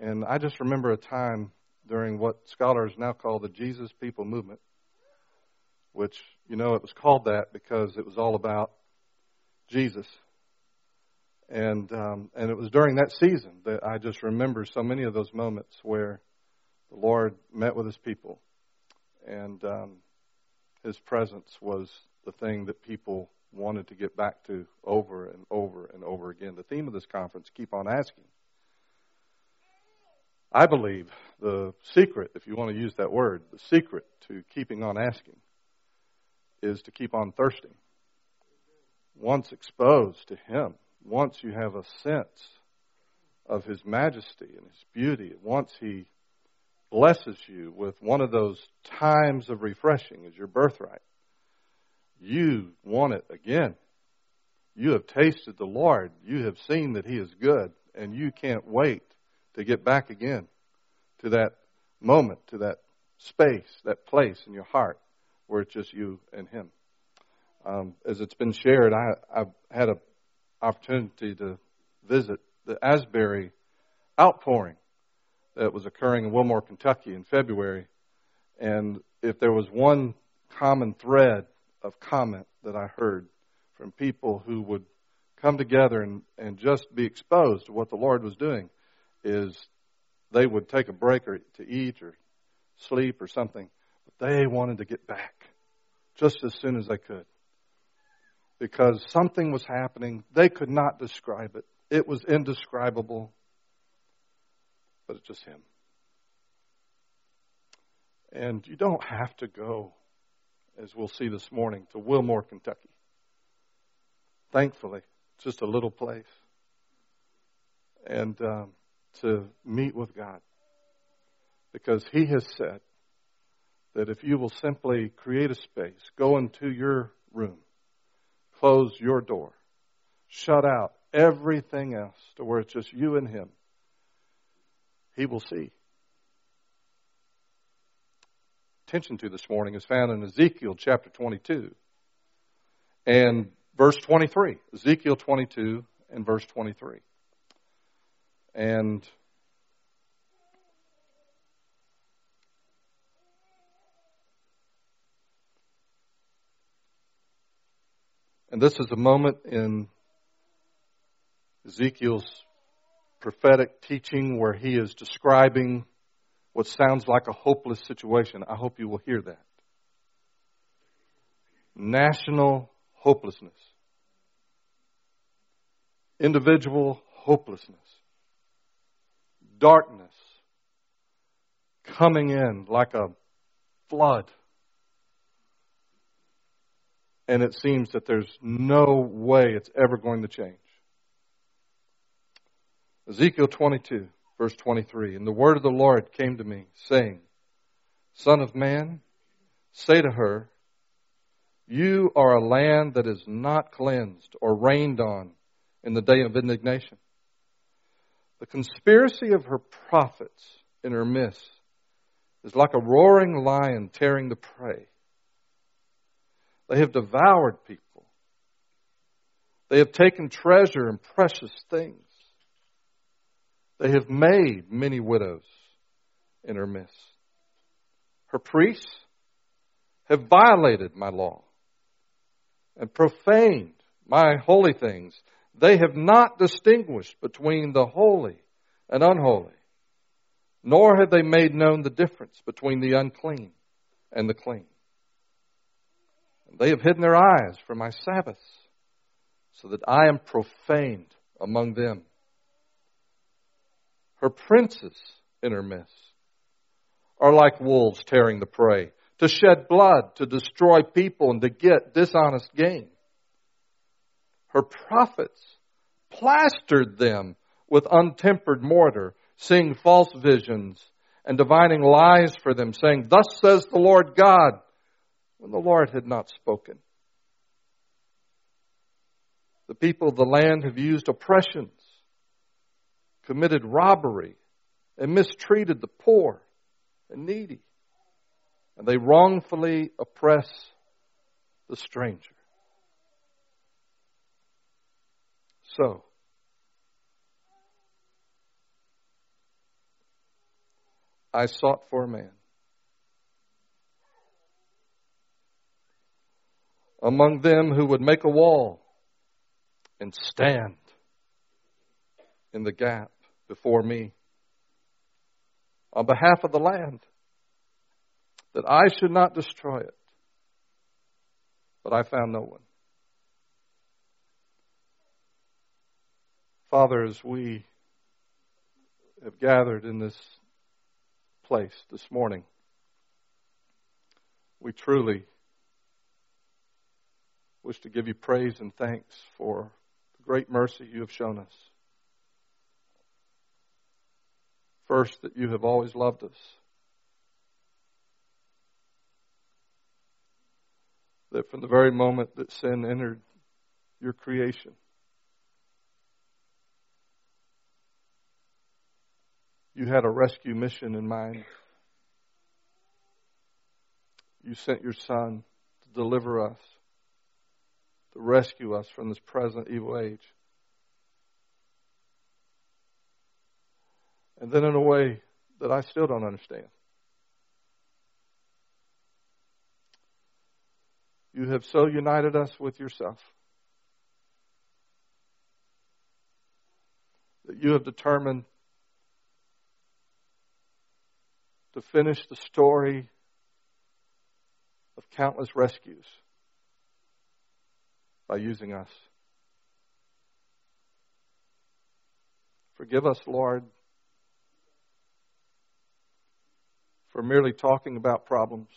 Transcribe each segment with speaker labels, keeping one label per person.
Speaker 1: And I just remember a time during what scholars now call the Jesus People Movement, which, you know, it was called that because it was all about Jesus. And, um, and it was during that season that I just remember so many of those moments where the Lord met with his people and um, his presence was the thing that people wanted to get back to over and over and over again. The theme of this conference, keep on asking. I believe the secret, if you want to use that word, the secret to keeping on asking is to keep on thirsting. Once exposed to Him, once you have a sense of His majesty and His beauty, once He blesses you with one of those times of refreshing as your birthright, you want it again. You have tasted the Lord. You have seen that He is good, and you can't wait to get back again to that moment, to that space, that place in your heart where it's just you and Him. Um, as it's been shared, I, I've had an opportunity to visit the Asbury outpouring that was occurring in Wilmore, Kentucky in February. And if there was one common thread of comment that I heard from people who would come together and, and just be exposed to what the Lord was doing, is they would take a break or to eat or sleep or something, but they wanted to get back just as soon as they could. Because something was happening. They could not describe it. It was indescribable. But it's just Him. And you don't have to go, as we'll see this morning, to Wilmore, Kentucky. Thankfully, it's just a little place. And um, to meet with God. Because He has said that if you will simply create a space, go into your room, close your door, shut out everything else to where it's just you and Him, He will see. Attention to this morning is found in Ezekiel chapter 22 and verse 23. Ezekiel 22 and verse 23. And And this is a moment in Ezekiel's prophetic teaching where he is describing what sounds like a hopeless situation. I hope you will hear that. National hopelessness. Individual hopelessness darkness coming in like a flood. And it seems that there's no way it's ever going to change. Ezekiel 22, verse 23. And the word of the Lord came to me, saying, Son of man, say to her, You are a land that is not cleansed or rained on in the day of indignation. The conspiracy of her prophets in her midst is like a roaring lion tearing the prey. They have devoured people. They have taken treasure and precious things. They have made many widows in her midst. Her priests have violated my law and profaned my holy things they have not distinguished between the holy and unholy, nor have they made known the difference between the unclean and the clean. They have hidden their eyes from my Sabbaths, so that I am profaned among them. Her princes in her midst are like wolves tearing the prey, to shed blood, to destroy people, and to get dishonest gain her prophets plastered them with untempered mortar, seeing false visions and divining lies for them, saying, Thus says the Lord God, when the Lord had not spoken. The people of the land have used oppressions, committed robbery, and mistreated the poor and needy. And they wrongfully oppress the stranger. So, I sought for a man among them who would make a wall and stand in the gap before me on behalf of the land, that I should not destroy it. But I found no one. Father, as we have gathered in this place this morning, we truly wish to give you praise and thanks for the great mercy you have shown us. First, that you have always loved us. That from the very moment that sin entered your creation, you had a rescue mission in mind. You sent your Son to deliver us, to rescue us from this present evil age. And then in a way that I still don't understand. You have so united us with yourself that you have determined to finish the story of countless rescues by using us. Forgive us, Lord, for merely talking about problems.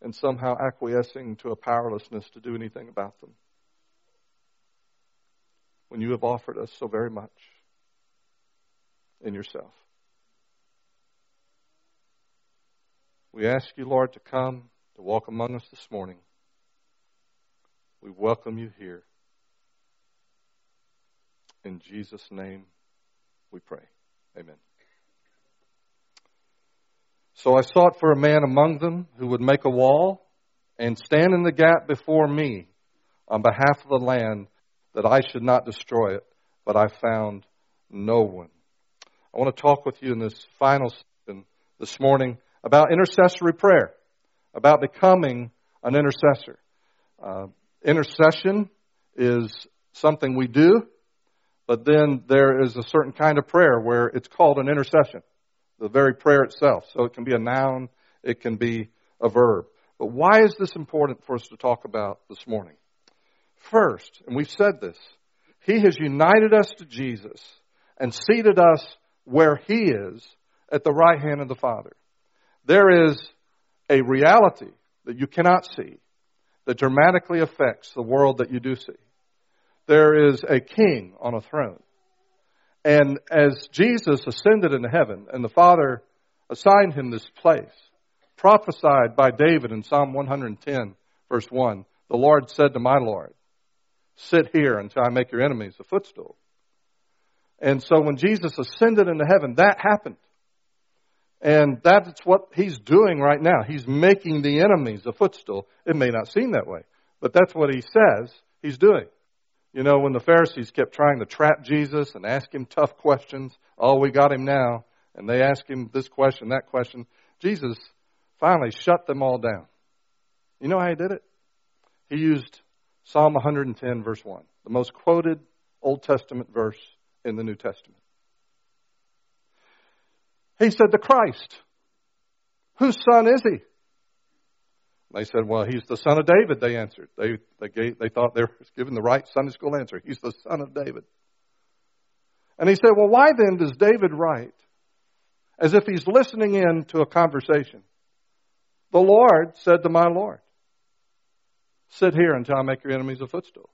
Speaker 1: And somehow acquiescing to a powerlessness to do anything about them. When you have offered us so very much in yourself. We ask you, Lord, to come, to walk among us this morning. We welcome you here. In Jesus' name we pray. Amen. So I sought for a man among them who would make a wall and stand in the gap before me on behalf of the land that I should not destroy it, but I found no one. I want to talk with you in this final section this morning about intercessory prayer, about becoming an intercessor. Uh, intercession is something we do but then there is a certain kind of prayer where it's called an intercession, the very prayer itself. So it can be a noun, it can be a verb. But why is this important for us to talk about this morning? First, and we've said this, He has united us to Jesus and seated us where He is at the right hand of the Father. There is a reality that you cannot see that dramatically affects the world that you do see there is a king on a throne. And as Jesus ascended into heaven and the Father assigned him this place, prophesied by David in Psalm 110, verse 1, the Lord said to my Lord, Sit here until I make your enemies a footstool. And so when Jesus ascended into heaven, that happened. And that's what he's doing right now. He's making the enemies a footstool. It may not seem that way, but that's what he says he's doing. You know, when the Pharisees kept trying to trap Jesus and ask him tough questions, oh, we got him now, and they asked him this question, that question, Jesus finally shut them all down. You know how he did it? He used Psalm 110, verse 1, the most quoted Old Testament verse in the New Testament. He said, The Christ. Whose son is he? They said, well, he's the son of David, they answered. They, they, gave, they thought they were given the right Sunday school answer. He's the son of David. And he said, well, why then does David write as if he's listening in to a conversation? The Lord said to my Lord, sit here until I make your enemies a footstool.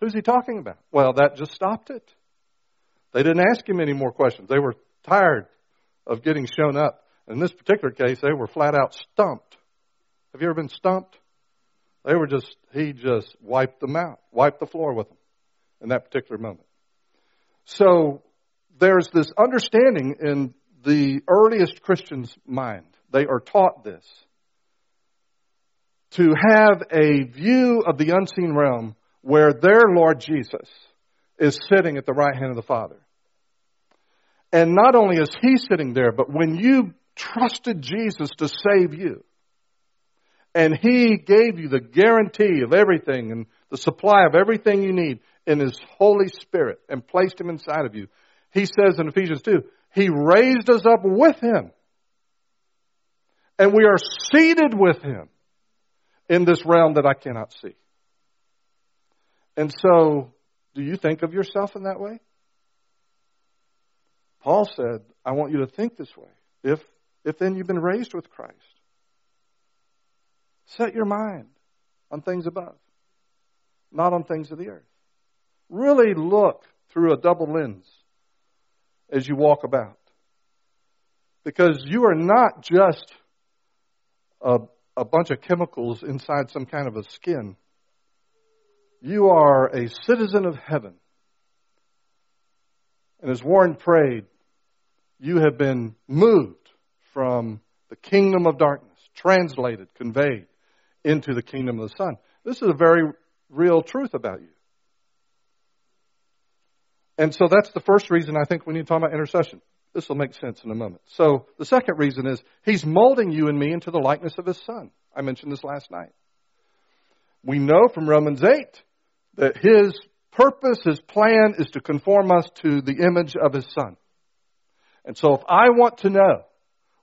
Speaker 1: Who's he talking about? Well, that just stopped it. They didn't ask him any more questions. They were tired of getting shown up. In this particular case, they were flat out stumped. Have you ever been stumped? They were just, he just wiped them out, wiped the floor with them in that particular moment. So there's this understanding in the earliest Christian's mind. They are taught this. To have a view of the unseen realm where their Lord Jesus is sitting at the right hand of the Father. And not only is he sitting there, but when you trusted Jesus to save you, and he gave you the guarantee of everything and the supply of everything you need in his Holy Spirit and placed him inside of you, he says in Ephesians 2, he raised us up with him. And we are seated with him in this realm that I cannot see. And so, do you think of yourself in that way? Paul said, I want you to think this way. If, if then you've been raised with Christ, set your mind on things above, not on things of the earth. Really look through a double lens as you walk about. Because you are not just a, a bunch of chemicals inside some kind of a skin. You are a citizen of heaven. And as Warren prayed, you have been moved from the kingdom of darkness, translated, conveyed into the kingdom of the Son. This is a very real truth about you. And so that's the first reason I think we need to talk about intercession. This will make sense in a moment. So the second reason is he's molding you and me into the likeness of his son. I mentioned this last night. We know from Romans 8 that his purpose, his plan is to conform us to the image of his son. And so if I want to know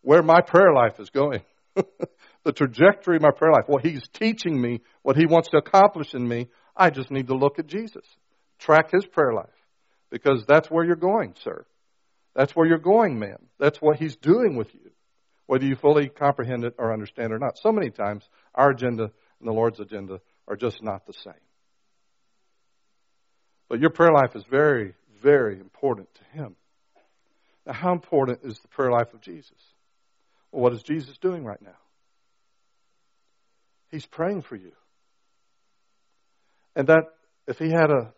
Speaker 1: where my prayer life is going, the trajectory of my prayer life, what he's teaching me, what he wants to accomplish in me, I just need to look at Jesus. Track his prayer life. Because that's where you're going, sir. That's where you're going, man. That's what he's doing with you. Whether you fully comprehend it or understand it or not. So many times, our agenda and the Lord's agenda are just not the same. But your prayer life is very, very important to him. Now, how important is the prayer life of Jesus? Well, what is Jesus doing right now? He's praying for you. And that if he had a,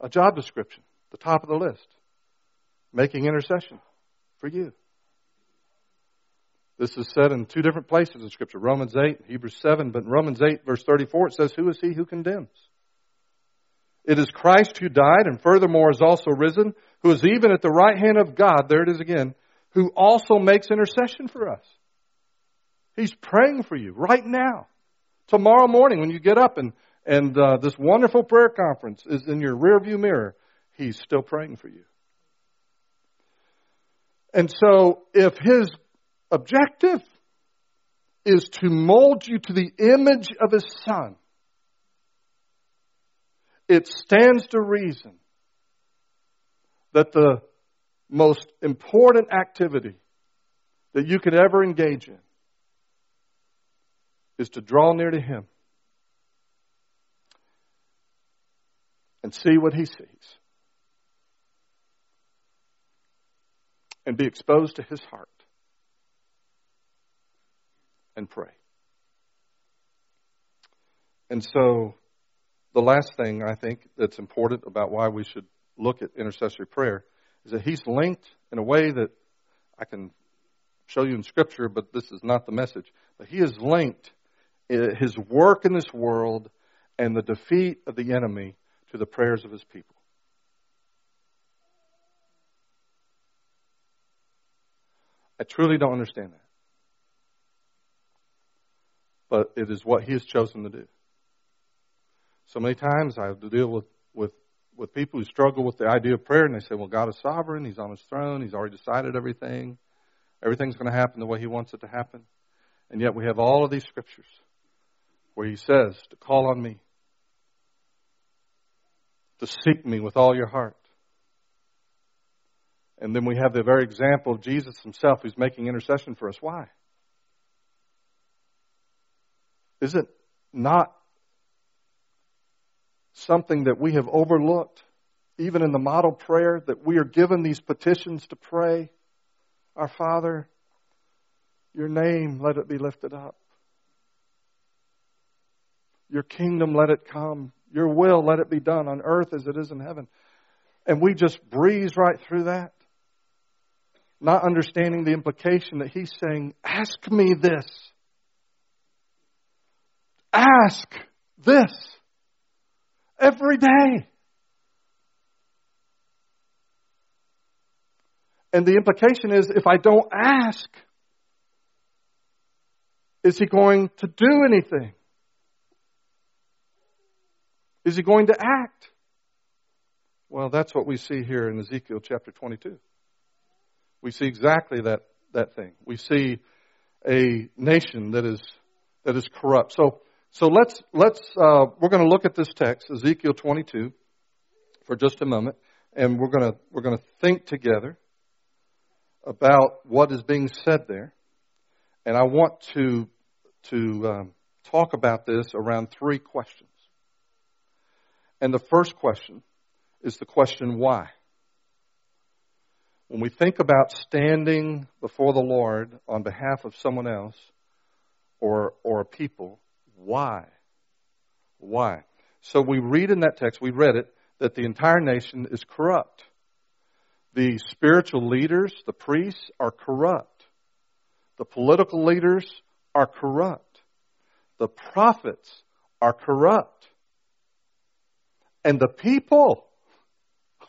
Speaker 1: a job description, the top of the list, making intercession for you. This is said in two different places in Scripture Romans 8, Hebrews 7, but in Romans 8, verse 34, it says, Who is he who condemns? It is Christ who died and furthermore is also risen, who is even at the right hand of God, there it is again, who also makes intercession for us. He's praying for you right now. Tomorrow morning when you get up and, and uh, this wonderful prayer conference is in your rearview mirror, He's still praying for you. And so if His objective is to mold you to the image of His Son, it stands to reason that the most important activity that you could ever engage in is to draw near to Him and see what He sees and be exposed to His heart and pray. And so the last thing I think that's important about why we should look at intercessory prayer is that he's linked in a way that I can show you in Scripture, but this is not the message. But he is linked uh, his work in this world and the defeat of the enemy to the prayers of his people. I truly don't understand that. But it is what he has chosen to do. So many times I have to deal with, with, with people who struggle with the idea of prayer and they say, well, God is sovereign. He's on his throne. He's already decided everything. Everything's going to happen the way he wants it to happen. And yet we have all of these scriptures where he says to call on me, to seek me with all your heart. And then we have the very example of Jesus himself who's making intercession for us. Why? Is it not something that we have overlooked, even in the model prayer, that we are given these petitions to pray. Our Father, your name, let it be lifted up. Your kingdom, let it come. Your will, let it be done on earth as it is in heaven. And we just breeze right through that, not understanding the implication that he's saying, Ask me this. Ask this every day. And the implication is if I don't ask, is he going to do anything? Is he going to act? Well, that's what we see here in Ezekiel chapter 22. We see exactly that, that thing. We see a nation that is, that is corrupt. So so let's, let's, uh, we're going to look at this text, Ezekiel 22, for just a moment, and we're going to, we're going to think together about what is being said there. And I want to, to um, talk about this around three questions. And the first question is the question why? When we think about standing before the Lord on behalf of someone else or, or a people, why? Why? So we read in that text, we read it, that the entire nation is corrupt. The spiritual leaders, the priests, are corrupt. The political leaders are corrupt. The prophets are corrupt. And the people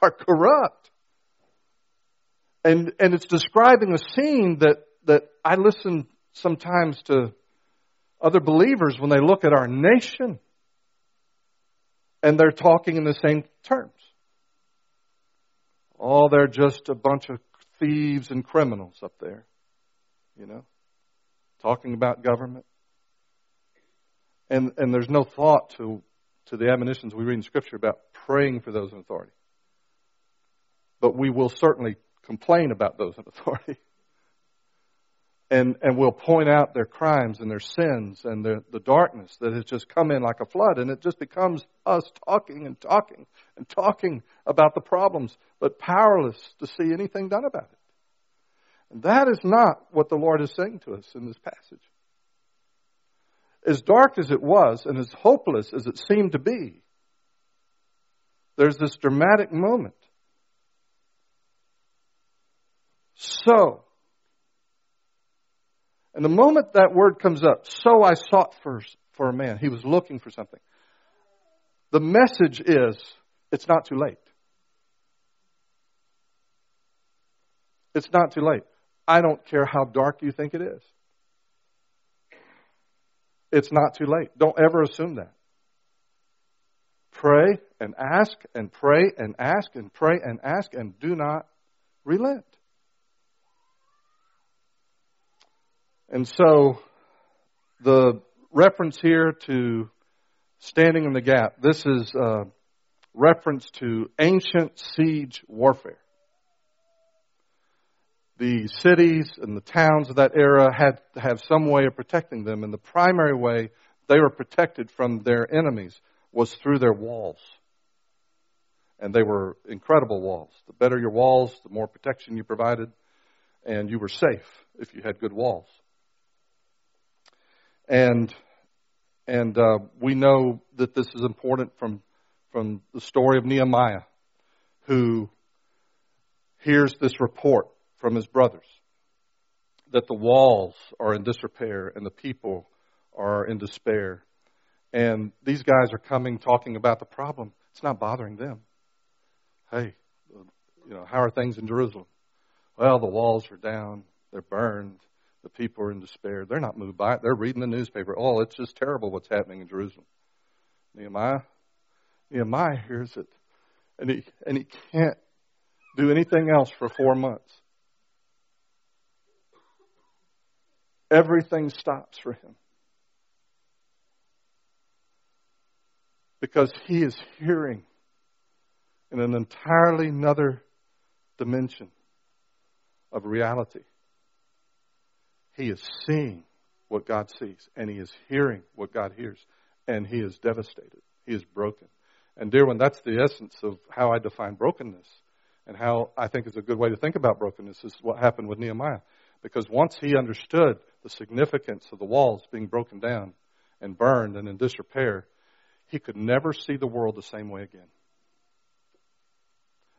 Speaker 1: are corrupt. And, and it's describing a scene that, that I listen sometimes to other believers when they look at our nation and they're talking in the same terms. Oh, they're just a bunch of thieves and criminals up there, you know, talking about government. And, and there's no thought to, to the admonitions we read in Scripture about praying for those in authority. But we will certainly complain about those in authority. and, and we'll point out their crimes and their sins and the, the darkness that has just come in like a flood. And it just becomes us talking and talking and talking about the problems, but powerless to see anything done about it. And that is not what the Lord is saying to us in this passage. As dark as it was and as hopeless as it seemed to be, there's this dramatic moment. So, and the moment that word comes up, so I sought first for a man. He was looking for something. The message is, it's not too late. It's not too late. I don't care how dark you think it is. It's not too late. Don't ever assume that. Pray and ask and pray and ask and pray and ask and do not relent. And so the reference here to standing in the gap, this is a reference to ancient siege warfare. The cities and the towns of that era had to have some way of protecting them, and the primary way they were protected from their enemies was through their walls. And they were incredible walls. The better your walls, the more protection you provided, and you were safe if you had good walls. And and uh, we know that this is important from from the story of Nehemiah, who hears this report from his brothers that the walls are in disrepair and the people are in despair. And these guys are coming talking about the problem. It's not bothering them. Hey, you know, how are things in Jerusalem? Well, the walls are down, they're burned, the people are in despair. They're not moved by it. They're reading the newspaper. Oh, it's just terrible what's happening in Jerusalem. Nehemiah, Nehemiah hears it, and he and he can't do anything else for four months. Everything stops for him. Because he is hearing in an entirely another dimension of reality. He is seeing what God sees, and he is hearing what God hears, and he is devastated. He is broken. And, dear one, that's the essence of how I define brokenness, and how I think is a good way to think about brokenness is what happened with Nehemiah. Because once he understood the significance of the walls being broken down and burned and in disrepair, he could never see the world the same way again.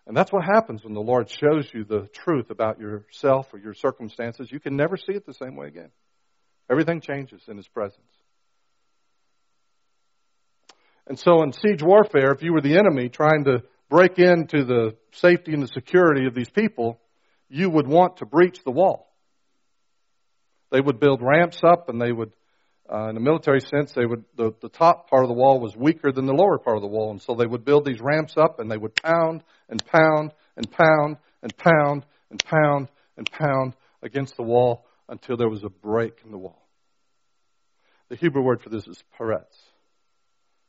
Speaker 1: And that's what happens when the Lord shows you the truth about yourself or your circumstances. You can never see it the same way again. Everything changes in His presence. And so in siege warfare, if you were the enemy trying to break into the safety and the security of these people, you would want to breach the wall. They would build ramps up and they would, uh, in a military sense, they would, the, the top part of the wall was weaker than the lower part of the wall. And so they would build these ramps up and they would pound and pound and pound and pound and pound and pound against the wall until there was a break in the wall. The Hebrew word for this is peretz.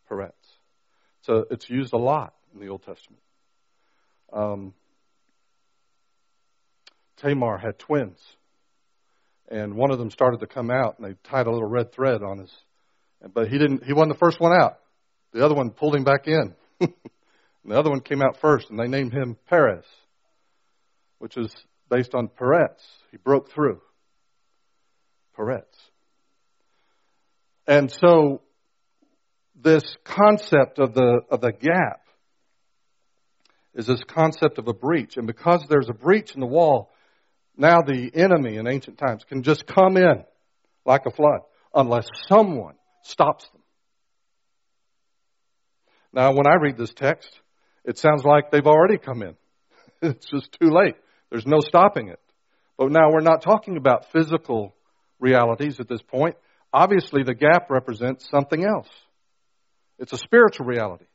Speaker 1: Peretz. So it's used a lot in the Old Testament. Um, Tamar had twins, and one of them started to come out, and they tied a little red thread on his. But he didn't. He wasn't the first one out. The other one pulled him back in. the other one came out first, and they named him Perez, which is based on Peretz. He broke through. Peretz. And so this concept of the of the gap is this concept of a breach. And because there's a breach in the wall, now the enemy in ancient times can just come in like a flood unless someone stops them. Now, when I read this text, it sounds like they've already come in. it's just too late. There's no stopping it. But now we're not talking about physical realities at this point. Obviously, the gap represents something else. It's a spiritual reality.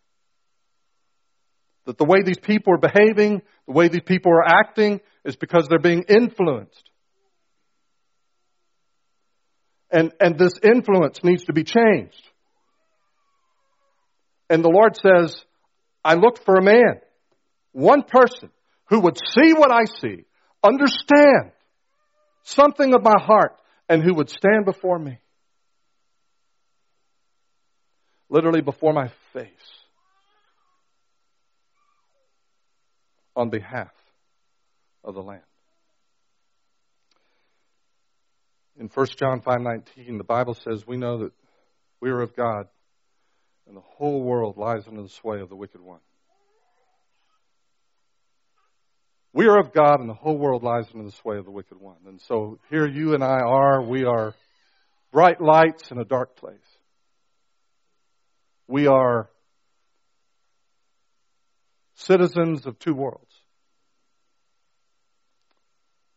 Speaker 1: That the way these people are behaving, the way these people are acting, is because they're being influenced. And, and this influence needs to be changed. And the Lord says, I looked for a man, one person, who would see what I see, understand something of my heart, and who would stand before me. Literally before my face. On behalf of the land. In 1 John 5:19, the Bible says we know that we are of God and the whole world lies under the sway of the wicked one. We are of God and the whole world lies under the sway of the wicked one. And so here you and I are, we are bright lights in a dark place. We are citizens of two worlds.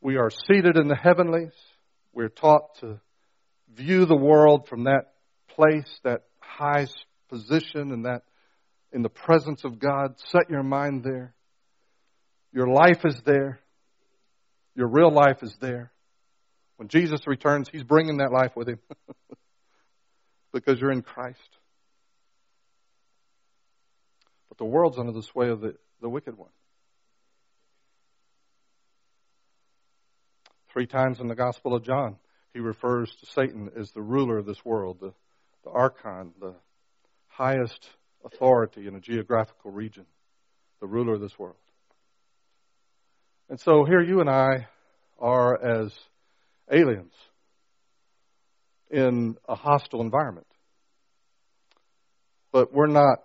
Speaker 1: We are seated in the heavenlies. We're taught to view the world from that place, that high position, and that in the presence of God. Set your mind there. Your life is there. Your real life is there. When Jesus returns, He's bringing that life with Him because you're in Christ. But the world's under the sway of the, the wicked one. Three times in the Gospel of John, he refers to Satan as the ruler of this world, the, the archon, the highest authority in a geographical region, the ruler of this world. And so here you and I are as aliens in a hostile environment. But we're not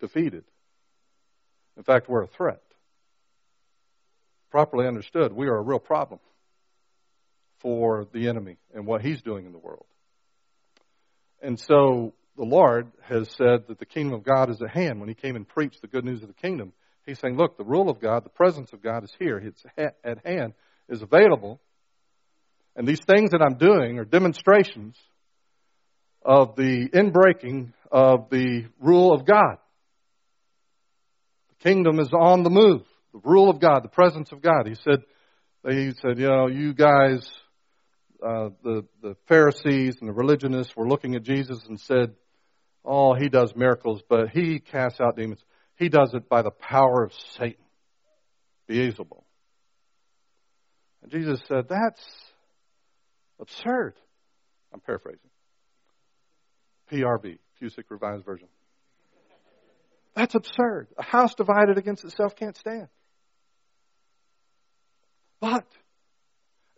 Speaker 1: defeated. In fact, we're a threat. Properly understood, we are a real problem for the enemy and what he's doing in the world. And so the Lord has said that the kingdom of God is at hand. When he came and preached the good news of the kingdom, he's saying, look, the rule of God, the presence of God is here. It's at hand, is available. And these things that I'm doing are demonstrations of the inbreaking of the rule of God. The kingdom is on the move. The rule of God, the presence of God. He said, he said, you know, you guys uh, the, the Pharisees and the religionists were looking at Jesus and said, Oh, he does miracles, but he casts out demons. He does it by the power of Satan, Beelzebul. And Jesus said, That's absurd. I'm paraphrasing. PRV, Pucik Revised Version. That's absurd. A house divided against itself can't stand. But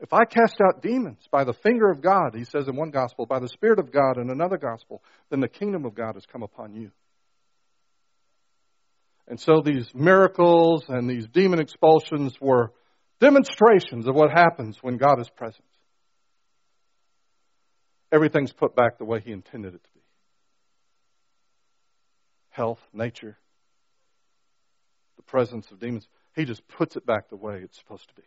Speaker 1: if I cast out demons by the finger of God, he says in one gospel, by the Spirit of God in another gospel, then the kingdom of God has come upon you. And so these miracles and these demon expulsions were demonstrations of what happens when God is present. Everything's put back the way He intended it to be health, nature, the presence of demons. He just puts it back the way it's supposed to be.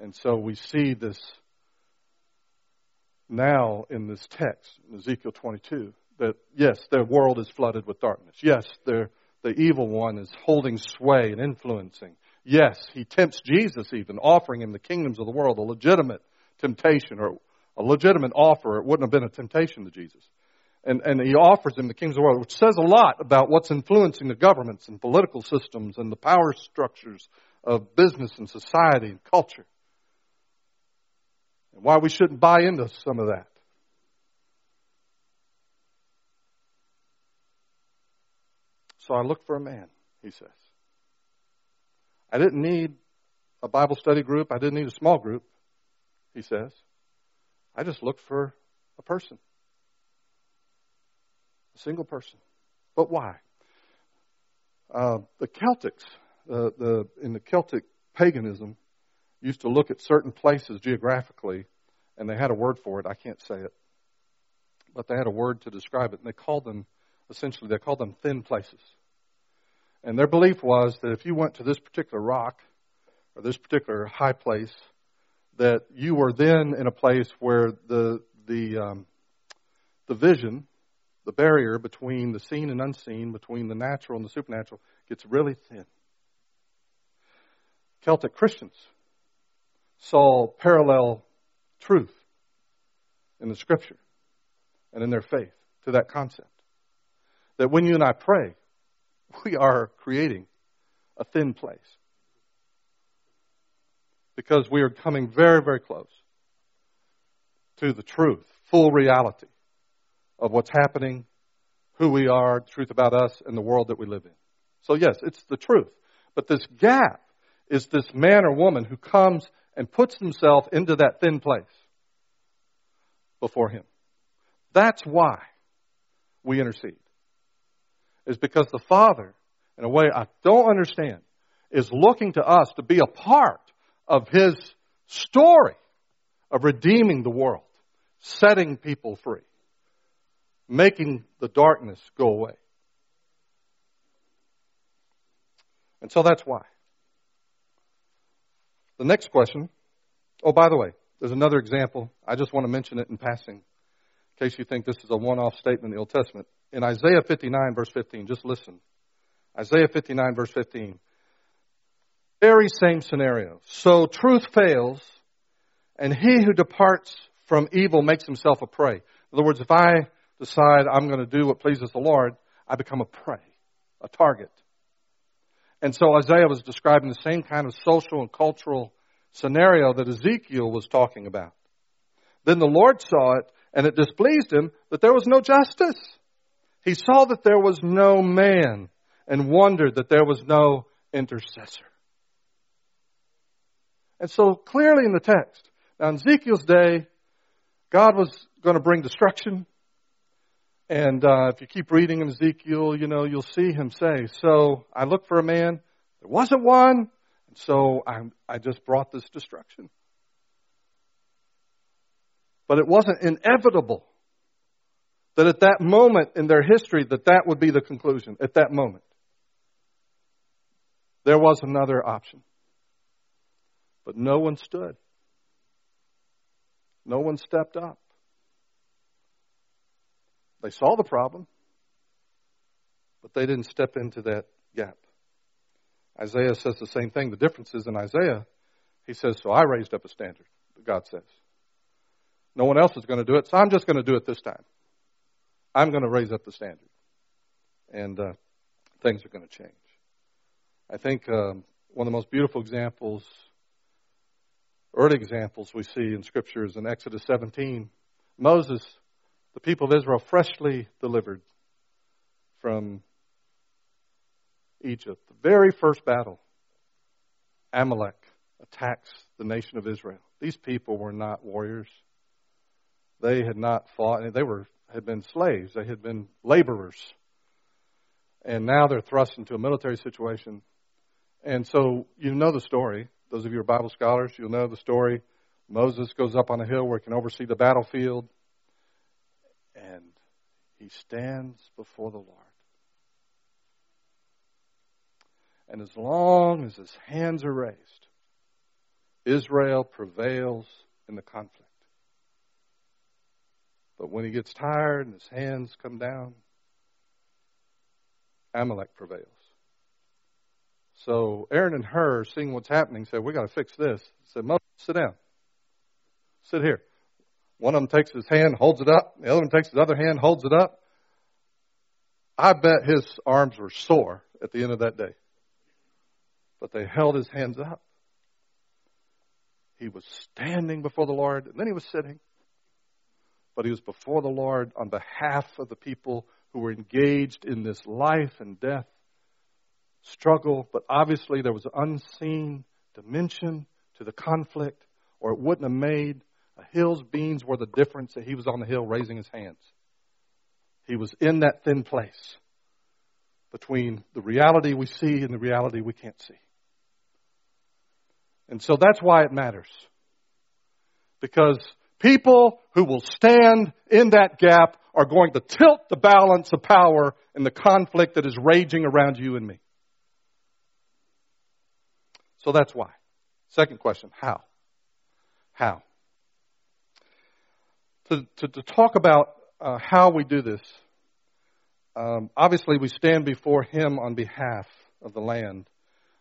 Speaker 1: And so we see this now in this text, in Ezekiel 22, that yes, their world is flooded with darkness. Yes, the evil one is holding sway and influencing. Yes, he tempts Jesus even, offering him the kingdoms of the world, a legitimate temptation or a legitimate offer. It wouldn't have been a temptation to Jesus. And, and he offers him the kingdoms of the world, which says a lot about what's influencing the governments and political systems and the power structures of business and society and culture. And why we shouldn't buy into some of that. So I looked for a man, he says. I didn't need a Bible study group. I didn't need a small group, he says. I just looked for a person. A single person. But why? Uh, the Celtics, uh, the, in the Celtic paganism, used to look at certain places geographically, and they had a word for it. I can't say it. But they had a word to describe it, and they called them, essentially, they called them thin places. And their belief was that if you went to this particular rock or this particular high place, that you were then in a place where the the um, the vision, the barrier between the seen and unseen, between the natural and the supernatural, gets really thin. Celtic Christians saw parallel truth in the Scripture and in their faith to that concept. That when you and I pray, we are creating a thin place. Because we are coming very, very close to the truth, full reality of what's happening, who we are, truth about us, and the world that we live in. So, yes, it's the truth. But this gap is this man or woman who comes and puts himself into that thin place before him. That's why we intercede is because the Father, in a way I don't understand, is looking to us to be a part of His story of redeeming the world, setting people free, making the darkness go away. And so that's why. The next question, oh, by the way, there's another example. I just want to mention it in passing, in case you think this is a one off statement in the Old Testament in Isaiah 59, verse 15. Just listen. Isaiah 59, verse 15. Very same scenario. So truth fails, and he who departs from evil makes himself a prey. In other words, if I decide I'm going to do what pleases the Lord, I become a prey, a target. And so Isaiah was describing the same kind of social and cultural scenario that Ezekiel was talking about. Then the Lord saw it, and it displeased him that there was no justice. He saw that there was no man and wondered that there was no intercessor. And so clearly in the text, now in Ezekiel's day, God was going to bring destruction. And uh, if you keep reading in Ezekiel, you know, you'll see him say, So I looked for a man, there wasn't one, and so I, I just brought this destruction. But it wasn't inevitable that at that moment in their history that that would be the conclusion at that moment. There was another option. But no one stood. No one stepped up they saw the problem but they didn't step into that gap. Isaiah says the same thing. The difference is in isaiah he says so i raised up a standard god says. No one else is going to do it so i'm just going to do it this time. I'm going to raise up the standard, and uh, things are going to change. I think um, one of the most beautiful examples, early examples we see in Scripture is in Exodus 17. Moses, the people of Israel, freshly delivered from Egypt. The very first battle, Amalek attacks the nation of Israel. These people were not warriors. They had not fought, they were had been slaves, they had been laborers. And now they're thrust into a military situation. And so you know the story. Those of you who are Bible scholars, you'll know the story. Moses goes up on a hill where he can oversee the battlefield. And he stands before the Lord. And as long as his hands are raised, Israel prevails in the conflict. But when he gets tired and his hands come down, Amalek prevails. So Aaron and Hur, seeing what's happening, said, We got to fix this. Said, Moses, sit down. Sit here. One of them takes his hand, holds it up. The other one takes his other hand, holds it up. I bet his arms were sore at the end of that day. But they held his hands up. He was standing before the Lord, and then he was sitting. But he was before the Lord on behalf of the people who were engaged in this life and death struggle. But obviously, there was an unseen dimension to the conflict, or it wouldn't have made hill's beans were the difference that he was on the hill raising his hands. He was in that thin place between the reality we see and the reality we can't see. And so that's why it matters. Because people who will stand in that gap are going to tilt the balance of power in the conflict that is raging around you and me. So that's why. Second question, how? How? To, to, to talk about uh, how we do this, um, obviously we stand before Him on behalf of the land.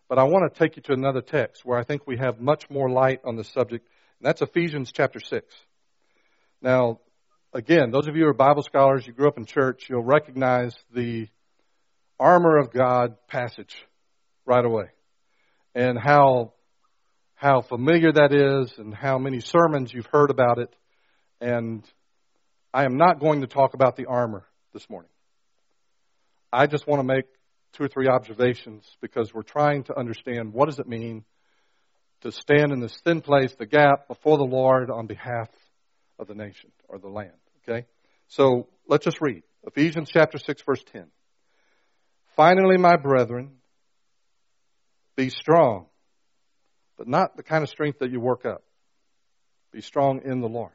Speaker 1: But I want to take you to another text where I think we have much more light on the subject, and that's Ephesians chapter 6. Now, again, those of you who are Bible scholars, you grew up in church, you'll recognize the armor of God passage right away. And how how familiar that is and how many sermons you've heard about it. And I am not going to talk about the armor this morning. I just want to make two or three observations because we're trying to understand what does it mean to stand in this thin place, the gap before the Lord on behalf of the nation or the land. Okay? So let's just read. Ephesians chapter 6 verse 10. Finally, my brethren, be strong, but not the kind of strength that you work up. Be strong in the Lord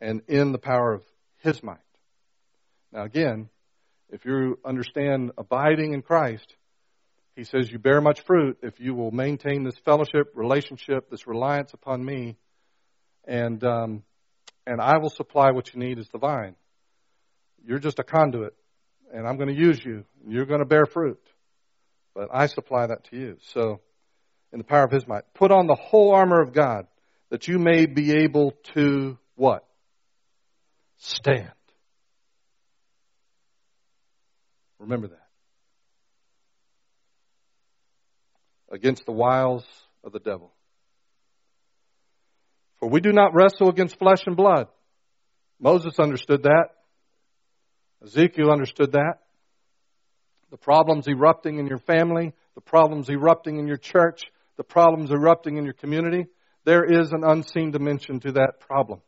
Speaker 1: and in the power of His might. Now again, if you understand abiding in Christ, he says, You bear much fruit if you will maintain this fellowship, relationship, this reliance upon me, and, um, and I will supply what you need as the vine. You're just a conduit, and I'm going to use you. You're going to bear fruit. But I supply that to you. So, in the power of His might, put on the whole armor of God that you may be able to what? Stand. Remember that. Against the wiles of the devil. For we do not wrestle against flesh and blood. Moses understood that. Ezekiel understood that. The problems erupting in your family, the problems erupting in your church, the problems erupting in your community, there is an unseen dimension to that problem.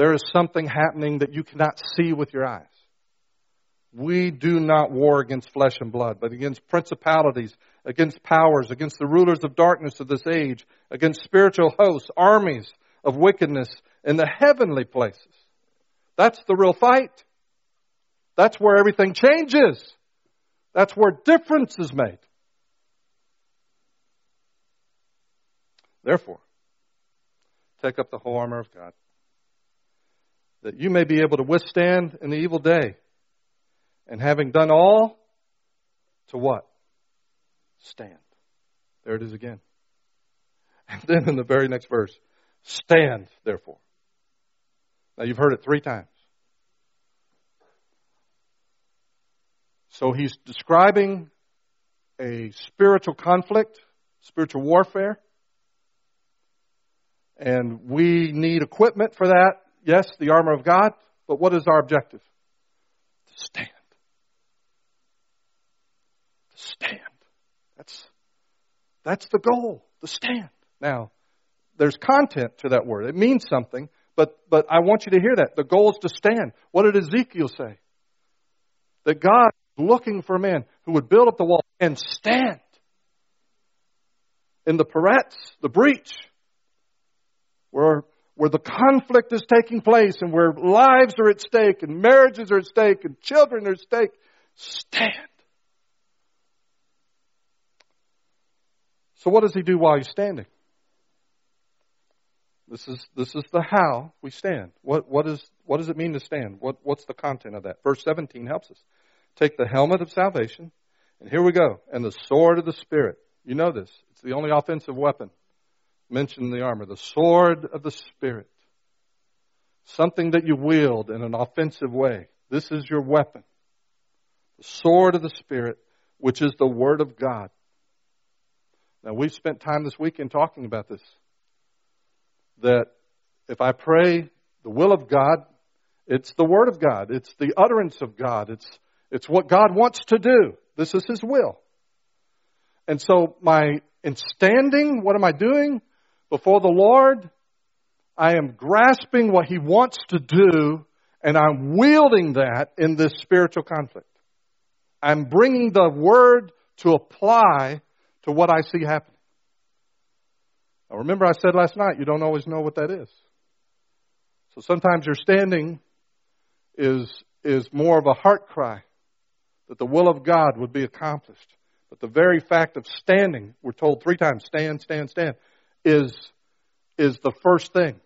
Speaker 1: There is something happening that you cannot see with your eyes. We do not war against flesh and blood, but against principalities, against powers, against the rulers of darkness of this age, against spiritual hosts, armies of wickedness in the heavenly places. That's the real fight. That's where everything changes. That's where difference is made. Therefore, take up the whole armor of God, that you may be able to withstand in the evil day and having done all, to what? Stand. There it is again. And then in the very next verse, stand, therefore. Now you've heard it three times. So he's describing a spiritual conflict, spiritual warfare. And we need equipment for that. Yes, the armor of God. But what is our objective? To stand. To stand. That's, that's the goal, the stand. Now, there's content to that word. It means something, but, but I want you to hear that. The goal is to stand. What did Ezekiel say? That God is looking for a man who would build up the wall and stand in the parets, the breach, where, where the conflict is taking place and where lives are at stake and marriages are at stake and children are at stake. Stand. So what does he do while he's standing? This is this is the how we stand. What what is what does it mean to stand? What what's the content of that? Verse 17 helps us. Take the helmet of salvation, and here we go, and the sword of the spirit. You know this. It's the only offensive weapon mentioned the armor. The sword of the spirit. Something that you wield in an offensive way. This is your weapon. The sword of the spirit, which is the word of God. Now we've spent time this weekend talking about this that if I pray the will of God, it's the Word of God. It's the utterance of God. It's, it's what God wants to do. This is His will. And so my, in standing, what am I doing before the Lord? I am grasping what He wants to do and I'm wielding that in this spiritual conflict. I'm bringing the Word to apply to what I see happening. Now remember I said last night, you don't always know what that is. So sometimes your standing is, is more of a heart cry that the will of God would be accomplished. But the very fact of standing, we're told three times, stand, stand, stand, is, is the first thing.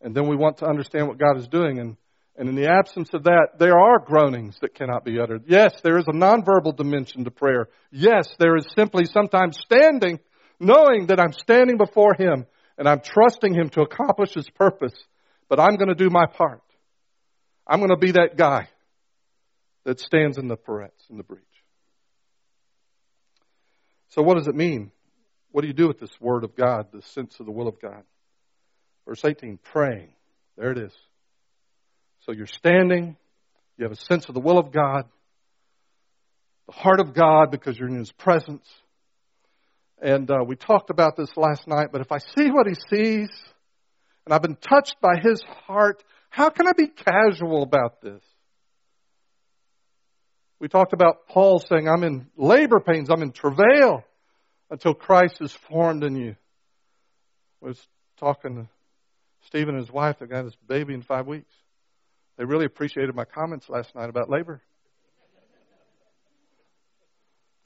Speaker 1: And then we want to understand what God is doing. And, and in the absence of that, there are groanings that cannot be uttered. Yes, there is a nonverbal dimension to prayer. Yes, there is simply sometimes standing knowing that I'm standing before Him and I'm trusting Him to accomplish His purpose, but I'm going to do my part. I'm going to be that guy that stands in the parets, in the breach. So what does it mean? What do you do with this Word of God, the sense of the will of God? Verse 18, praying. There it is. So you're standing, you have a sense of the will of God, the heart of God because you're in His presence. And uh, we talked about this last night, but if I see what he sees, and I've been touched by his heart, how can I be casual about this? We talked about Paul saying, I'm in labor pains, I'm in travail until Christ is formed in you. I was talking to Stephen and his wife that got this baby in five weeks. They really appreciated my comments last night about labor.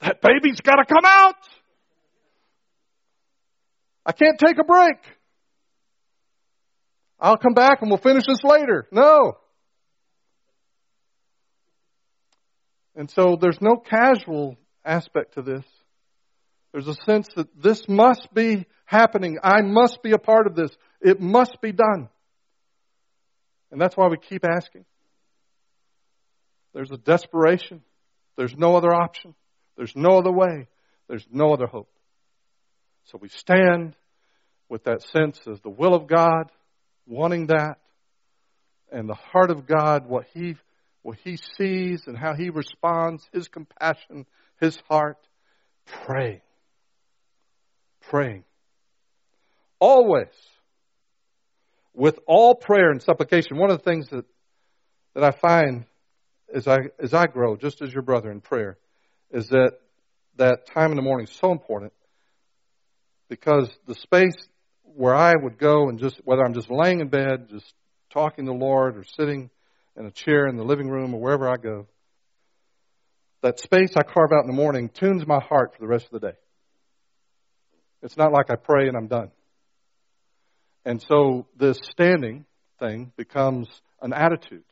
Speaker 1: That baby's got to come out! I can't take a break. I'll come back and we'll finish this later. No. And so there's no casual aspect to this. There's a sense that this must be happening. I must be a part of this. It must be done. And that's why we keep asking. There's a desperation. There's no other option. There's no other way. There's no other hope. So we stand with that sense of the will of God, wanting that, and the heart of God, what He what He sees and how He responds, His compassion, His heart, praying. Praying. Always. With all prayer and supplication. One of the things that, that I find as I as I grow, just as your brother in prayer, is that that time in the morning is so important because the space where I would go and just, whether I'm just laying in bed, just talking to the Lord or sitting in a chair in the living room or wherever I go, that space I carve out in the morning tunes my heart for the rest of the day. It's not like I pray and I'm done. And so this standing thing becomes an attitude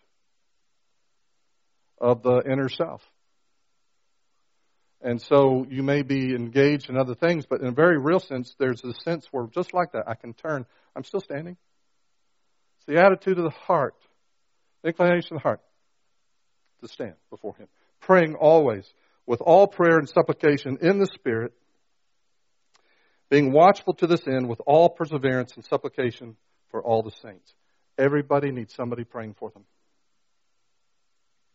Speaker 1: of the inner self. And so you may be engaged in other things, but in a very real sense, there's a sense where just like that, I can turn. I'm still standing. It's the attitude of the heart, the inclination of the heart to stand before Him. Praying always with all prayer and supplication in the Spirit, being watchful to this end with all perseverance and supplication for all the saints. Everybody needs somebody praying for them.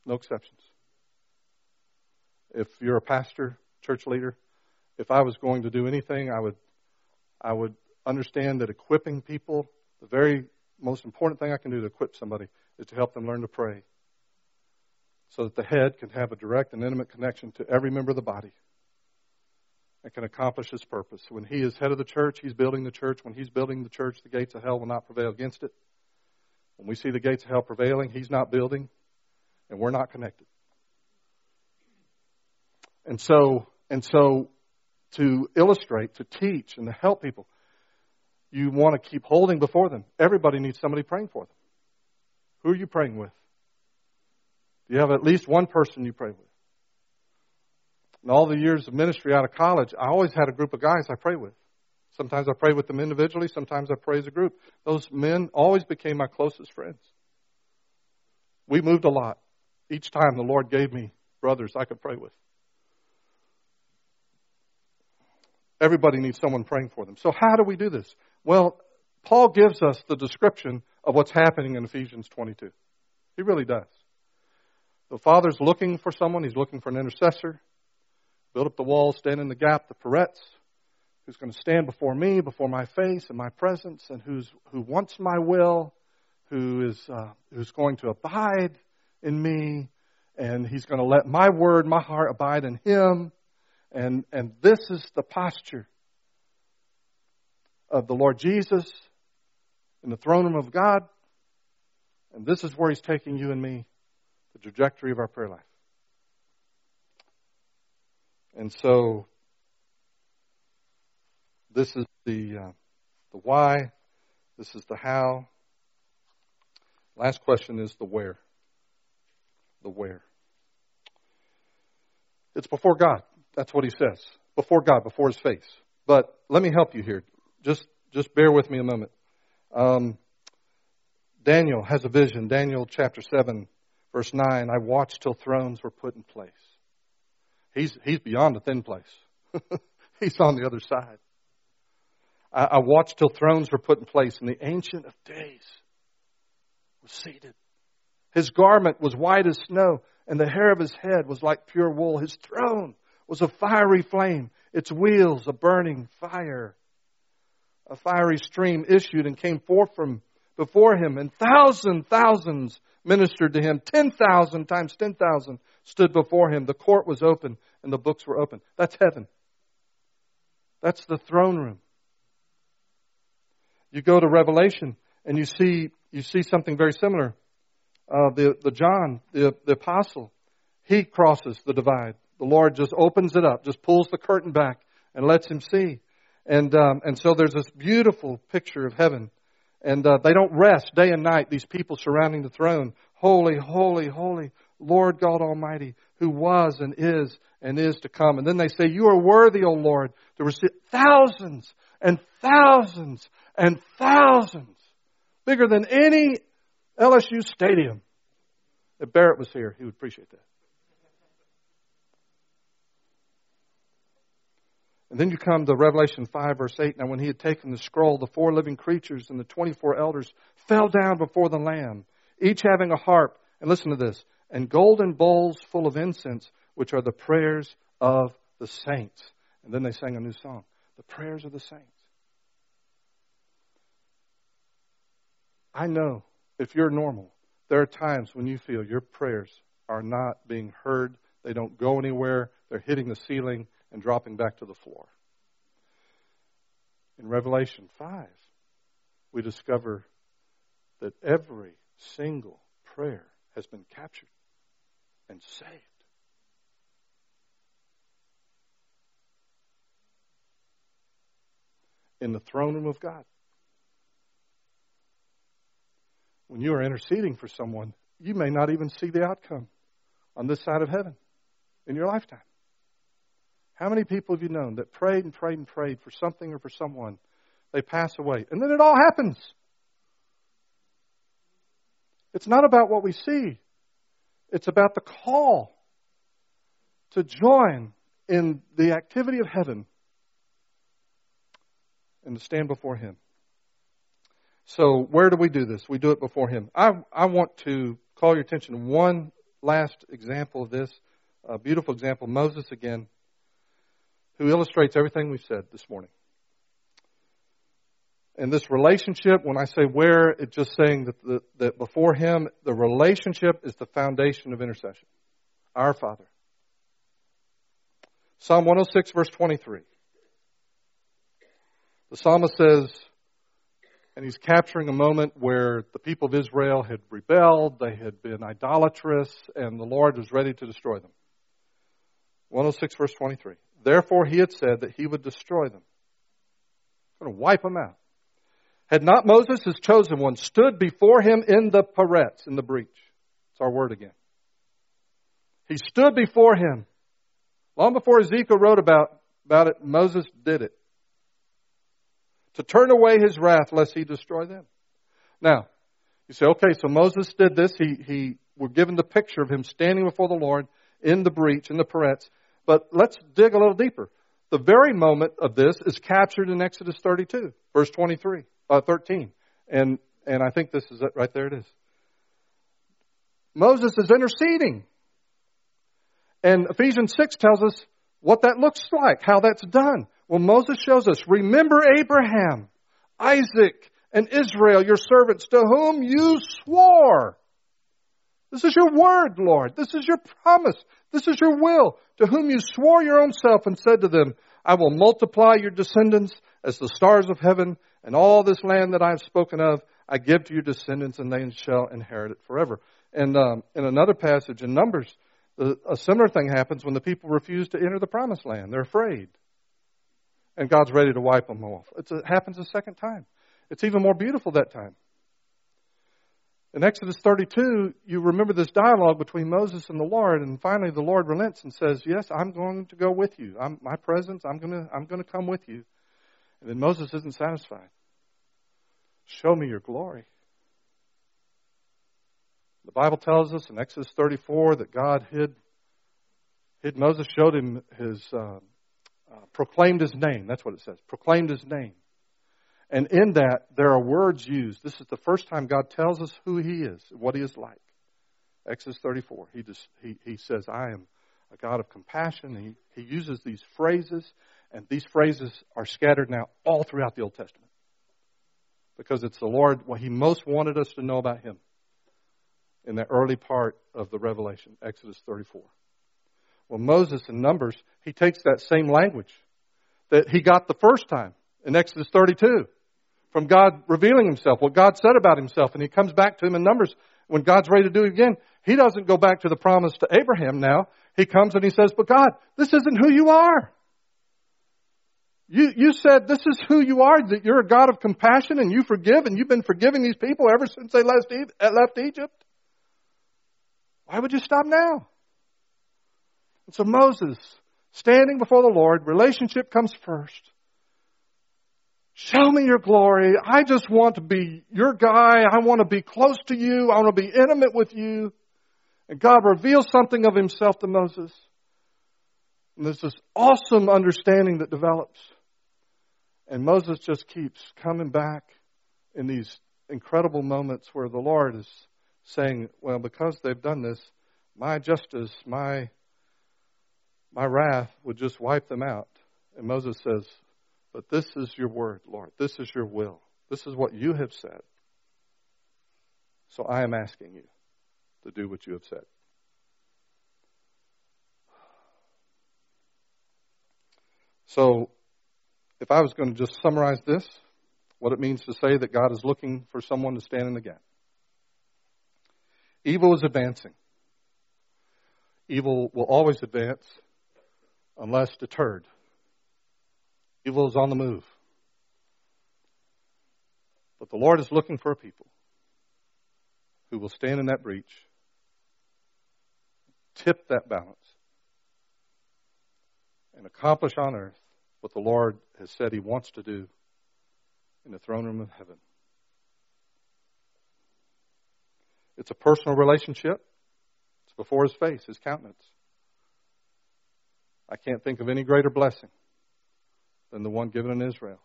Speaker 1: No exceptions if you're a pastor, church leader, if I was going to do anything, I would, I would understand that equipping people, the very most important thing I can do to equip somebody is to help them learn to pray. So that the head can have a direct and intimate connection to every member of the body and can accomplish his purpose. When he is head of the church, he's building the church. When he's building the church, the gates of hell will not prevail against it. When we see the gates of hell prevailing, he's not building, and we're not connected. And so, and so to illustrate, to teach, and to help people, you want to keep holding before them. Everybody needs somebody praying for them. Who are you praying with? Do you have at least one person you pray with? In all the years of ministry out of college, I always had a group of guys I pray with. Sometimes I pray with them individually, sometimes I pray as a group. Those men always became my closest friends. We moved a lot. Each time the Lord gave me brothers I could pray with. Everybody needs someone praying for them. So, how do we do this? Well, Paul gives us the description of what's happening in Ephesians 22. He really does. The Father's looking for someone, He's looking for an intercessor. Build up the wall, stand in the gap, the Peretz, who's going to stand before me, before my face and my presence, and who's, who wants my will, who is, uh, who's going to abide in me, and He's going to let my word, my heart abide in Him. And, and this is the posture of the Lord Jesus in the throne room of God. And this is where He's taking you and me, the trajectory of our prayer life. And so, this is the, uh, the why, this is the how. Last question is the where. The where. It's before God. That's what he says. Before God, before his face. But let me help you here. Just, just bear with me a moment. Um, Daniel has a vision. Daniel chapter 7, verse 9. I watched till thrones were put in place. He's, he's beyond the thin place. he's on the other side. I, I watched till thrones were put in place, and the Ancient of Days was seated. His garment was white as snow, and the hair of his head was like pure wool. His throne was a fiery flame, its wheels a burning fire. A fiery stream issued and came forth from before him, and thousand thousands ministered to him. Ten thousand times ten thousand stood before him. The court was open, and the books were open. That's heaven. That's the throne room. You go to Revelation, and you see you see something very similar. Uh, the the John, the the apostle, he crosses the divide. The Lord just opens it up, just pulls the curtain back and lets him see. And, um, and so there's this beautiful picture of heaven. And uh, they don't rest day and night, these people surrounding the throne. Holy, holy, holy, Lord God Almighty, who was and is and is to come. And then they say, You are worthy, O Lord, to receive thousands and thousands and thousands, bigger than any LSU stadium. If Barrett was here, he would appreciate that. And then you come to Revelation 5, verse 8. Now, when he had taken the scroll, the four living creatures and the 24 elders fell down before the Lamb, each having a harp. And listen to this and golden bowls full of incense, which are the prayers of the saints. And then they sang a new song the prayers of the saints. I know if you're normal, there are times when you feel your prayers are not being heard, they don't go anywhere, they're hitting the ceiling, and dropping back to the floor. In Revelation 5, we discover that every single prayer has been captured and saved. In the throne room of God. When you are interceding for someone, you may not even see the outcome on this side of heaven in your lifetime. How many people have you known that prayed and prayed and prayed for something or for someone? They pass away. And then it all happens. It's not about what we see, it's about the call to join in the activity of heaven and to stand before Him. So, where do we do this? We do it before Him. I, I want to call your attention to one last example of this, a beautiful example. Moses again who illustrates everything we've said this morning. And this relationship, when I say where, it's just saying that, the, that before Him, the relationship is the foundation of intercession. Our Father. Psalm 106, verse 23. The psalmist says, and he's capturing a moment where the people of Israel had rebelled, they had been idolatrous, and the Lord was ready to destroy them. 106, verse 23. Therefore he had said that he would destroy them. Going to wipe them out. Had not Moses, his chosen one, stood before him in the parets, in the breach. It's our word again. He stood before him. Long before Ezekiel wrote about, about it, Moses did it. To turn away his wrath lest he destroy them. Now, you say, okay, so Moses did this. He, he, we're given the picture of him standing before the Lord in the breach, in the parets. But let's dig a little deeper. The very moment of this is captured in Exodus 32, verse 23, uh, 13. And, and I think this is it right there it is. Moses is interceding. And Ephesians 6 tells us what that looks like, how that's done. Well, Moses shows us, remember Abraham, Isaac, and Israel, your servants, to whom you swore. This is your word, Lord. This is your promise. This is your will, to whom you swore your own self and said to them, I will multiply your descendants as the stars of heaven, and all this land that I have spoken of, I give to your descendants, and they shall inherit it forever. And um, in another passage in Numbers, a similar thing happens when the people refuse to enter the promised land. They're afraid. And God's ready to wipe them off. It's, it happens a second time. It's even more beautiful that time. In Exodus 32, you remember this dialogue between Moses and the Lord, and finally the Lord relents and says, "Yes, I'm going to go with you. I'm, my presence. I'm going to I'm going to come with you." And then Moses isn't satisfied. Show me your glory. The Bible tells us in Exodus 34 that God hid hid Moses, showed him his uh, uh, proclaimed his name. That's what it says. Proclaimed his name. And in that, there are words used. This is the first time God tells us who He is, what He is like. Exodus 34. He, just, he, he says, I am a God of compassion. He, he uses these phrases, and these phrases are scattered now all throughout the Old Testament. Because it's the Lord, what He most wanted us to know about Him in the early part of the Revelation, Exodus 34. Well, Moses in Numbers, he takes that same language that he got the first time in Exodus 32 from God revealing himself, what God said about himself, and he comes back to him in Numbers when God's ready to do it again. He doesn't go back to the promise to Abraham now. He comes and he says, But God, this isn't who you are. You, you said this is who you are, that you're a God of compassion and you forgive, and you've been forgiving these people ever since they left, uh, left Egypt. Why would you stop now? And so Moses, standing before the Lord, relationship comes first. Show me your glory. I just want to be your guy. I want to be close to you. I want to be intimate with you. And God reveals something of himself to Moses. And there's this awesome understanding that develops. And Moses just keeps coming back in these incredible moments where the Lord is saying, Well, because they've done this, my justice, my my wrath would just wipe them out. And Moses says, but this is your word, Lord. This is your will. This is what you have said. So I am asking you to do what you have said. So, if I was going to just summarize this, what it means to say that God is looking for someone to stand in the gap. Evil is advancing. Evil will always advance unless deterred. Evil is on the move. But the Lord is looking for a people who will stand in that breach, tip that balance, and accomplish on earth what the Lord has said He wants to do in the throne room of heaven. It's a personal relationship. It's before His face, His countenance. I can't think of any greater blessing than the one given in Israel,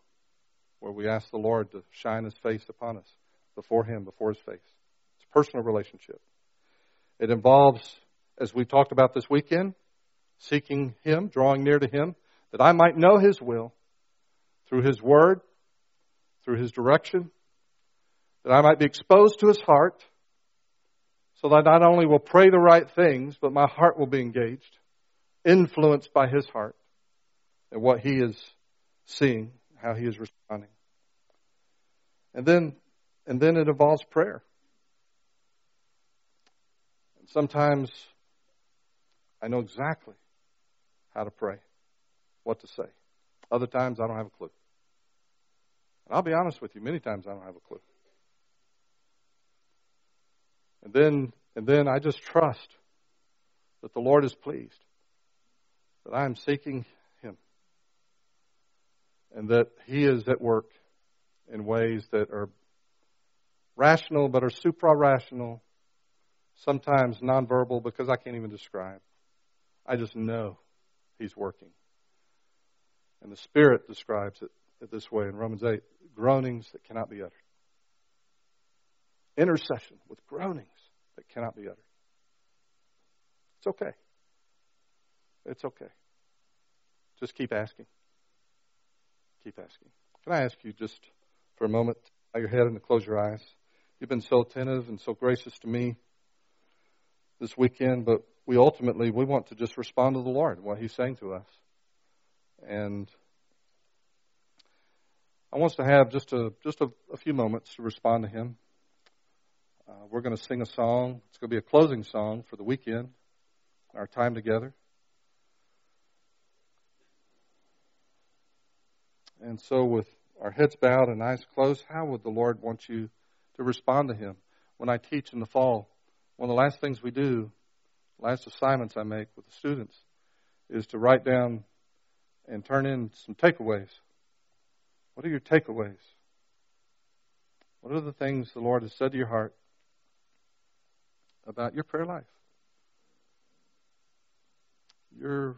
Speaker 1: where we ask the Lord to shine his face upon us, before him, before his face. It's a personal relationship. It involves, as we talked about this weekend, seeking him, drawing near to him, that I might know his will through his word, through his direction, that I might be exposed to his heart, so that not only will pray the right things, but my heart will be engaged, influenced by his heart and what he is seeing how he is responding. And then, and then it involves prayer. And sometimes I know exactly how to pray. what to say. Other times, I don't have a clue. And I'll be honest with you, many times I don't have a clue. And then, and then I just trust that the Lord is pleased, that I am seeking and that He is at work in ways that are rational but are supra rational, sometimes nonverbal because I can't even describe. I just know He's working. And the Spirit describes it this way in Romans 8 groanings that cannot be uttered. Intercession with groanings that cannot be uttered. It's okay. It's okay. Just keep asking. Keep asking. Can I ask you just for a moment, to bow your head and close your eyes? You've been so attentive and so gracious to me this weekend, but we ultimately we want to just respond to the Lord, what He's saying to us. And I want us to have just a just a, a few moments to respond to Him. Uh, we're going to sing a song. It's going to be a closing song for the weekend, our time together. And so, with our heads bowed and eyes closed, how would the Lord want you to respond to Him? When I teach in the fall, one of the last things we do, last assignments I make with the students, is to write down and turn in some takeaways. What are your takeaways? What are the things the Lord has said to your heart about your prayer life? Your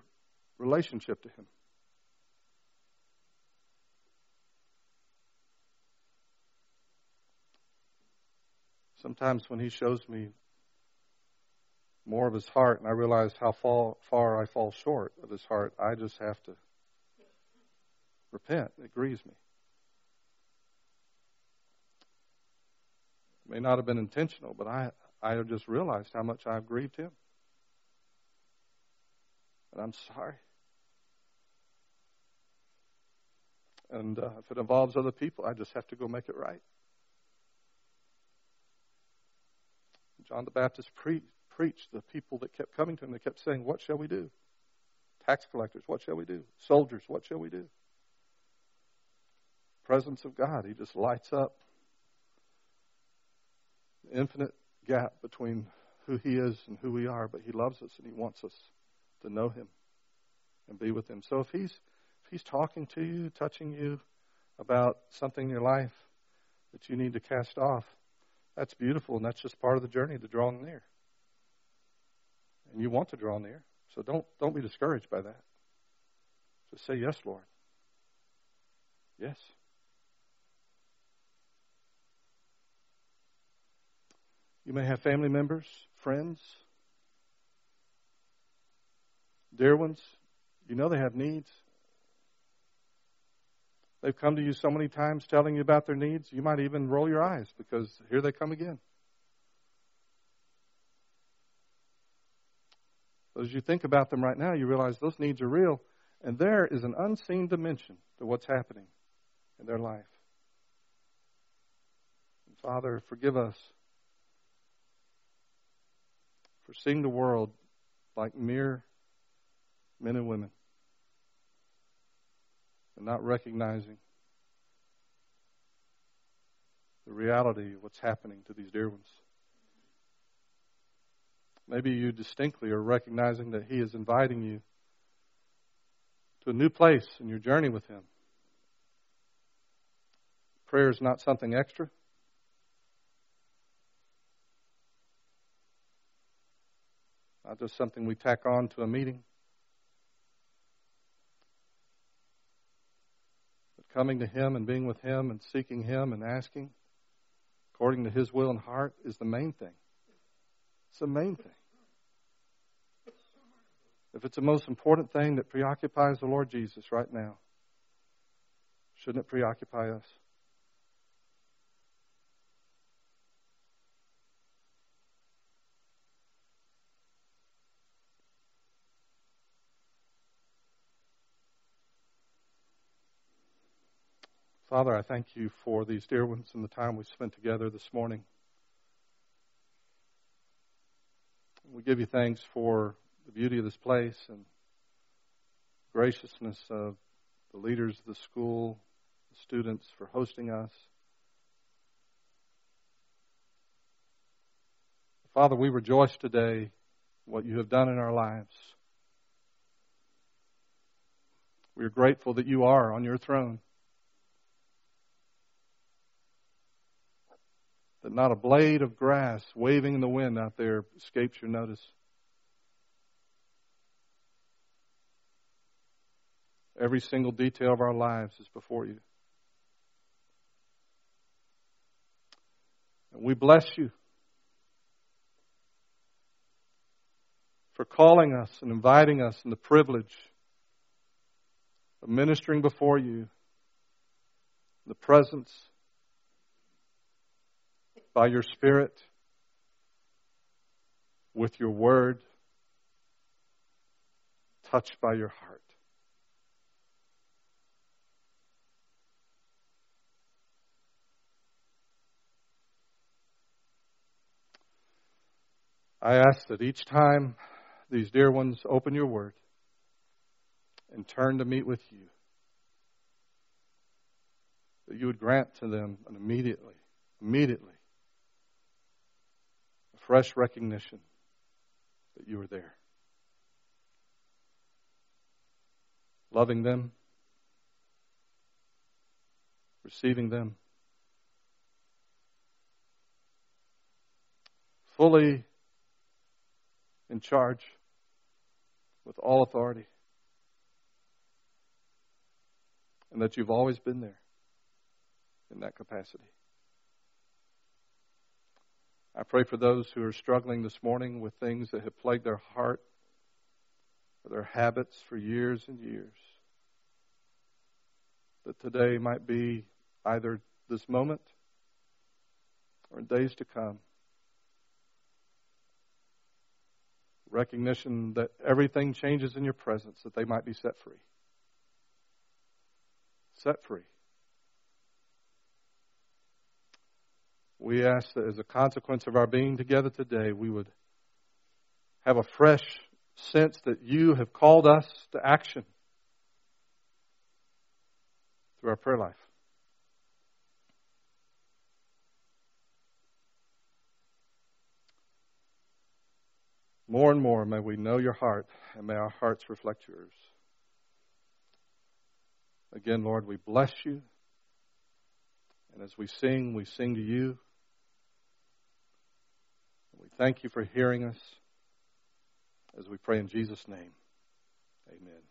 Speaker 1: relationship to Him? Sometimes when He shows me more of His heart and I realize how far, far I fall short of His heart, I just have to repent. It grieves me. It may not have been intentional, but I, I have just realized how much I've grieved Him. And I'm sorry. And uh, if it involves other people, I just have to go make it right. John the Baptist pre- preached the people that kept coming to him. They kept saying, What shall we do? Tax collectors, what shall we do? Soldiers, what shall we do? Presence of God, he just lights up the infinite gap between who he is and who we are, but he loves us and he wants us to know him and be with him. So if he's if he's talking to you, touching you about something in your life that you need to cast off, that's beautiful, and that's just part of the journey to drawing near. And you want to draw near, so don't don't be discouraged by that. Just say yes, Lord. Yes. You may have family members, friends, dear ones. You know they have needs. They've come to you so many times telling you about their needs, you might even roll your eyes because here they come again. But as you think about them right now, you realize those needs are real, and there is an unseen dimension to what's happening in their life. And Father, forgive us for seeing the world like mere men and women and not recognizing the reality of what's happening to these dear ones. Maybe you distinctly are recognizing that He is inviting you to a new place in your journey with Him. Prayer is not something extra. Not just something we tack on to a meeting. Coming to Him and being with Him and seeking Him and asking according to His will and heart is the main thing. It's the main thing. If it's the most important thing that preoccupies the Lord Jesus right now, shouldn't it preoccupy us? Father, I thank you for these dear ones and the time we spent together this morning. We give you thanks for the beauty of this place and graciousness of the leaders of the school, the students for hosting us. Father, we rejoice today what you have done in our lives. We are grateful that you are on your throne. That not a blade of grass waving in the wind out there escapes your notice. Every single detail of our lives is before you. And we bless you for calling us and inviting us in the privilege of ministering before you, the presence by your Spirit, with your word, touched by your heart. I ask that each time these dear ones open your word and turn to meet with you, that you would grant to them immediately, immediately, fresh recognition that you are there. Loving them, receiving them, fully in charge with all authority. And that you've always been there in that capacity. I pray for those who are struggling this morning with things that have plagued their heart or their habits for years and years. That today might be either this moment or in days to come recognition that everything changes in your presence, that they might be set free. Set free. We ask that as a consequence of our being together today, we would have a fresh sense that you have called us to action through our prayer life. More and more may we know your heart, and may our hearts reflect yours. Again, Lord, we bless you. And as we sing, we sing to you. We thank you for hearing us as we pray in Jesus' name. Amen.